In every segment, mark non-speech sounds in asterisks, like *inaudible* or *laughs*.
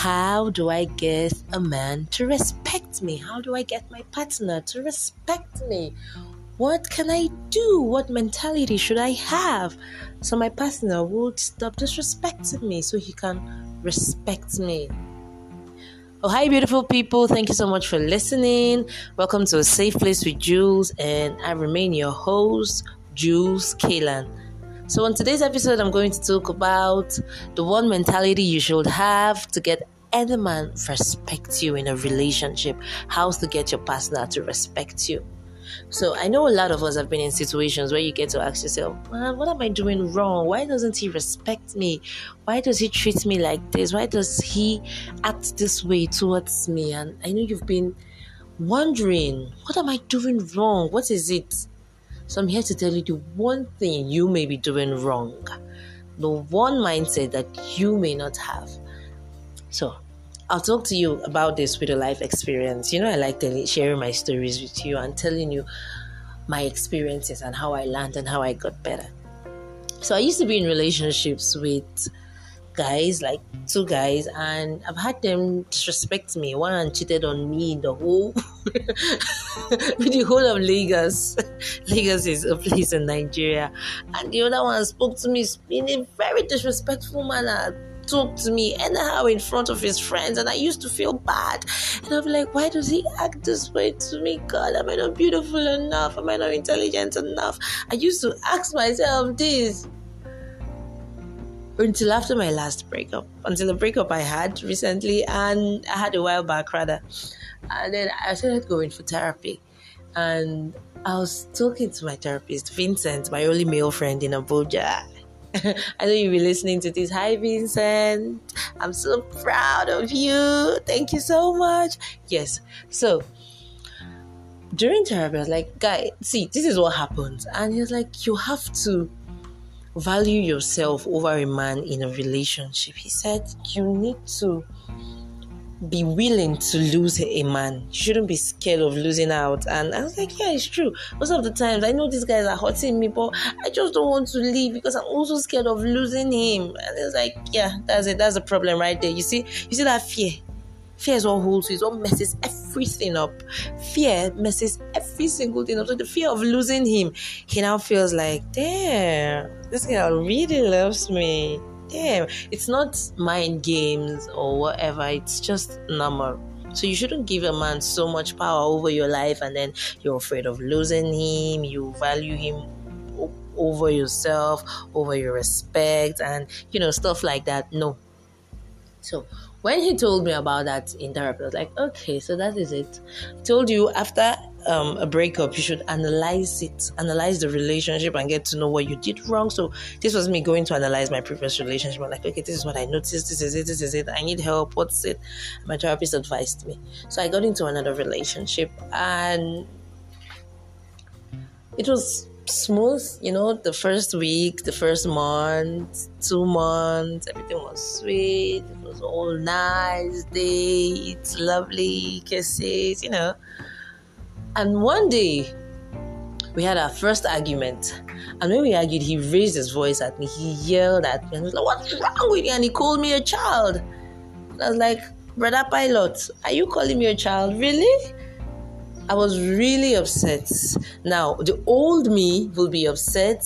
how do I get a man to respect me? How do I get my partner to respect me? What can I do? What mentality should I have so my partner would stop disrespecting me so he can respect me? Oh, hi, beautiful people. Thank you so much for listening. Welcome to A Safe Place with Jules, and I remain your host, Jules Kalan. So, on today's episode, I'm going to talk about the one mentality you should have to get any man respect you in a relationship. How to get your partner to respect you. So I know a lot of us have been in situations where you get to ask yourself, Man, what am I doing wrong? Why doesn't he respect me? Why does he treat me like this? Why does he act this way towards me? And I know you've been wondering, what am I doing wrong? What is it? So I'm here to tell you the one thing you may be doing wrong, the one mindset that you may not have. So I'll talk to you about this with a life experience. You know, I like telling, sharing my stories with you and telling you my experiences and how I learned and how I got better. So I used to be in relationships with guys, like two guys, and I've had them disrespect me. One cheated on me in the whole *laughs* with the whole of Lagos. *laughs* Lagos is a place in Nigeria, and the other one spoke to me in a very disrespectful manner talk to me anyhow in front of his friends, and I used to feel bad. And I'm like, why does he act this way to me? God, am I not beautiful enough? Am I not intelligent enough? I used to ask myself this until after my last breakup, until the breakup I had recently, and I had a while back rather. And then I started going for therapy. And I was talking to my therapist, Vincent, my only male friend in Abuja. *laughs* I know you'll be listening to this. Hi, Vincent. I'm so proud of you. Thank you so much. Yes. So, during therapy, I was like, guy, see, this is what happens. And he was like, you have to value yourself over a man in a relationship. He said, you need to be willing to lose a man. You shouldn't be scared of losing out. And I was like, yeah, it's true. Most of the times, I know these guys are hurting me, but I just don't want to leave because I'm also scared of losing him. And it's like, yeah, that's it. That's the problem right there. You see, you see that fear. Fear is what holds you, is what messes everything up. Fear messes every single thing up. So the fear of losing him, he now feels like, damn, this girl really loves me damn, it's not mind games or whatever, it's just normal. So you shouldn't give a man so much power over your life and then you're afraid of losing him, you value him over yourself, over your respect, and you know, stuff like that. No. So when he told me about that in therapy, I was like, okay, so that is it. I told you after um, a breakup, you should analyze it, analyze the relationship, and get to know what you did wrong. So this was me going to analyze my previous relationship. I'm like, okay, this is what I noticed. This is it. This is it. I need help. What's it? My therapist advised me. So I got into another relationship, and it was smooth. You know, the first week, the first month, two months, everything was sweet. It was all nice dates, lovely kisses. You know and one day, we had our first argument. And when we argued, he raised his voice at me. He yelled at me and was like, What's wrong with you? And he called me a child. And I was like, Brother Pilot, are you calling me a child? Really? I was really upset. Now, the old me will be upset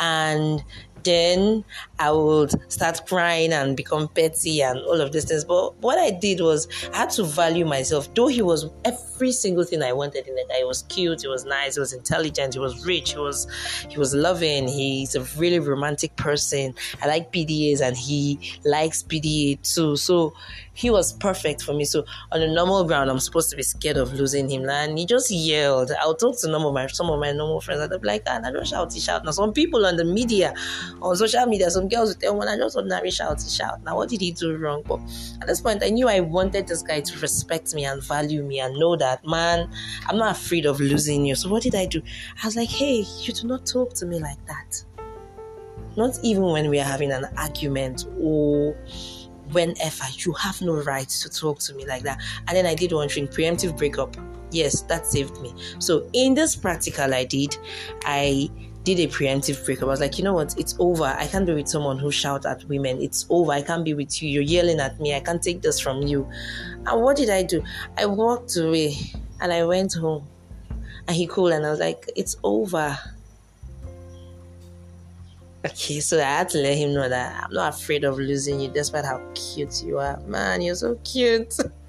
and then I would start crying and become petty and all of these things. But what I did was I had to value myself. Though he was every single thing I wanted in a guy. He was cute, he was nice, he was intelligent, he was rich, he was he was loving, he's a really romantic person. I like PDAs and he likes PDA too. So he was perfect for me. So on a normal ground, I'm supposed to be scared of losing him. And he just yelled. I'll talk to some of my some of my normal friends and they'll be like, ah, I don't shout, shout. Now some people on the media, on social media, some girls would tell when I just ordinary shout, shout. Now what did he do wrong? But at this point, I knew I wanted this guy to respect me and value me and know that man, I'm not afraid of losing you. So what did I do? I was like, hey, you do not talk to me like that. Not even when we are having an argument or whenever you have no right to talk to me like that. And then I did one thing preemptive breakup. Yes, that saved me. So in this practical I did, I did a preemptive breakup. I was like, you know what? It's over. I can't be with someone who shouts at women. It's over. I can't be with you. You're yelling at me. I can't take this from you. And what did I do? I walked away and I went home. And he called and I was like, it's over. Okay, so I had to let him know that I'm not afraid of losing you, despite how cute you are. Man, you're so cute. *laughs*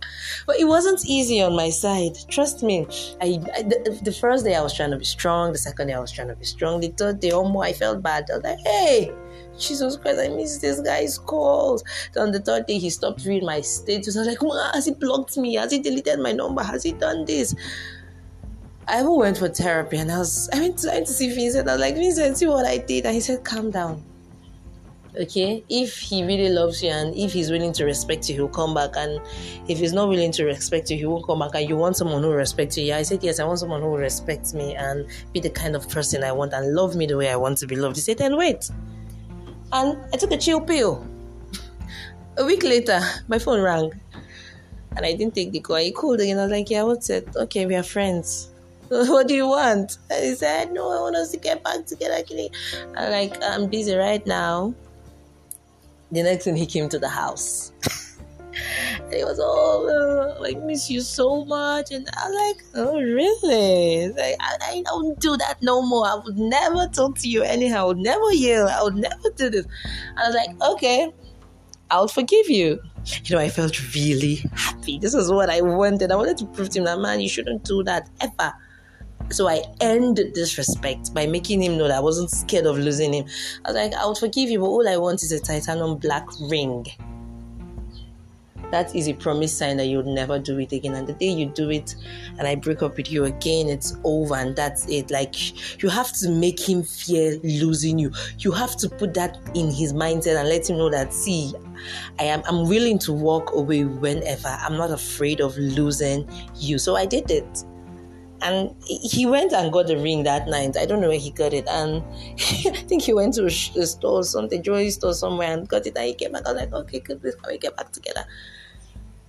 but it wasn't easy on my side. Trust me. I, I the, the, first day I was trying to be strong. The second day I was trying to be strong. The third day, oh I felt bad. I was like, hey, Jesus Christ, I miss this guy's calls. Then on the third day, he stopped reading my status. I was like, has he blocked me? Has he deleted my number? Has he done this? I even went for therapy and I was I went trying to see Vincent. I was like, Vincent, see what I did. And he said, calm down. Okay, if he really loves you and if he's willing to respect you, he'll come back. And if he's not willing to respect you, he won't come back. And you want someone who respects you. Yeah, I said, Yes, I want someone who respects me and be the kind of person I want and love me the way I want to be loved. He said, Then wait. And I took a chill pill. *laughs* a week later, my phone rang. And I didn't take the call. He called again. I was like, Yeah, what's it? Okay, we are friends. *laughs* what do you want? And he said, No, I want us to get back together. I'm like, I'm busy right now. The next thing he came to the house. *laughs* he was all uh, like, miss you so much. And I was like, Oh, really? Like, I, I don't do that no more. I would never talk to you anyhow. I would never yell. I would never do this. I was like, Okay, I'll forgive you you know, I felt really happy. This is what I wanted. I wanted to prove to him that, man, you shouldn't do that ever. So I ended disrespect by making him know that I wasn't scared of losing him. I was like, I would forgive you, but all I want is a titanium black ring. That is a promise sign that you'll never do it again. And the day you do it and I break up with you again, it's over and that's it. Like you have to make him fear losing you. You have to put that in his mindset and let him know that see, I am I'm willing to walk away whenever. I'm not afraid of losing you. So I did it and he went and got the ring that night. I don't know where he got it, and *laughs* I think he went to a store, something jewelry store somewhere, and got it. And he came back. I was like, okay, good, please can we get back together?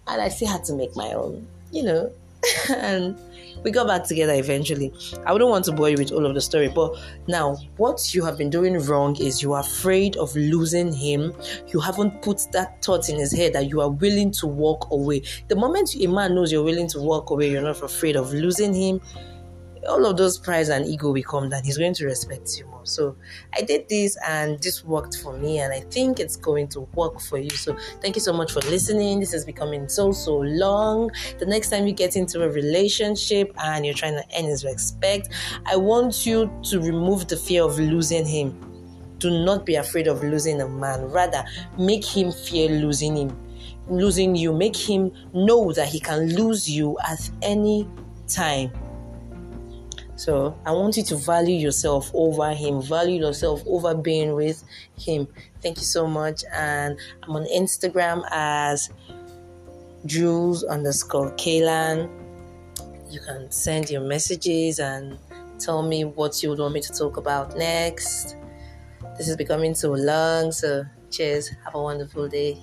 And I still had to make my own, you know, *laughs* and we got back together eventually. I wouldn't want to bore you with all of the story, but now what you have been doing wrong is you are afraid of losing him. You haven't put that thought in his head that you are willing to walk away. The moment a man knows you're willing to walk away, you're not afraid of losing him all of those pride and ego will come that he's going to respect you more. So I did this and this worked for me and I think it's going to work for you. So thank you so much for listening. This is becoming so so long. The next time you get into a relationship and you're trying to earn his respect, I want you to remove the fear of losing him. Do not be afraid of losing a man. Rather, make him fear losing him, losing you. Make him know that he can lose you at any time. So I want you to value yourself over him, value yourself over being with him. Thank you so much. And I'm on Instagram as Jules underscore Kaylan. You can send your messages and tell me what you would want me to talk about next. This is becoming so long, so cheers. Have a wonderful day.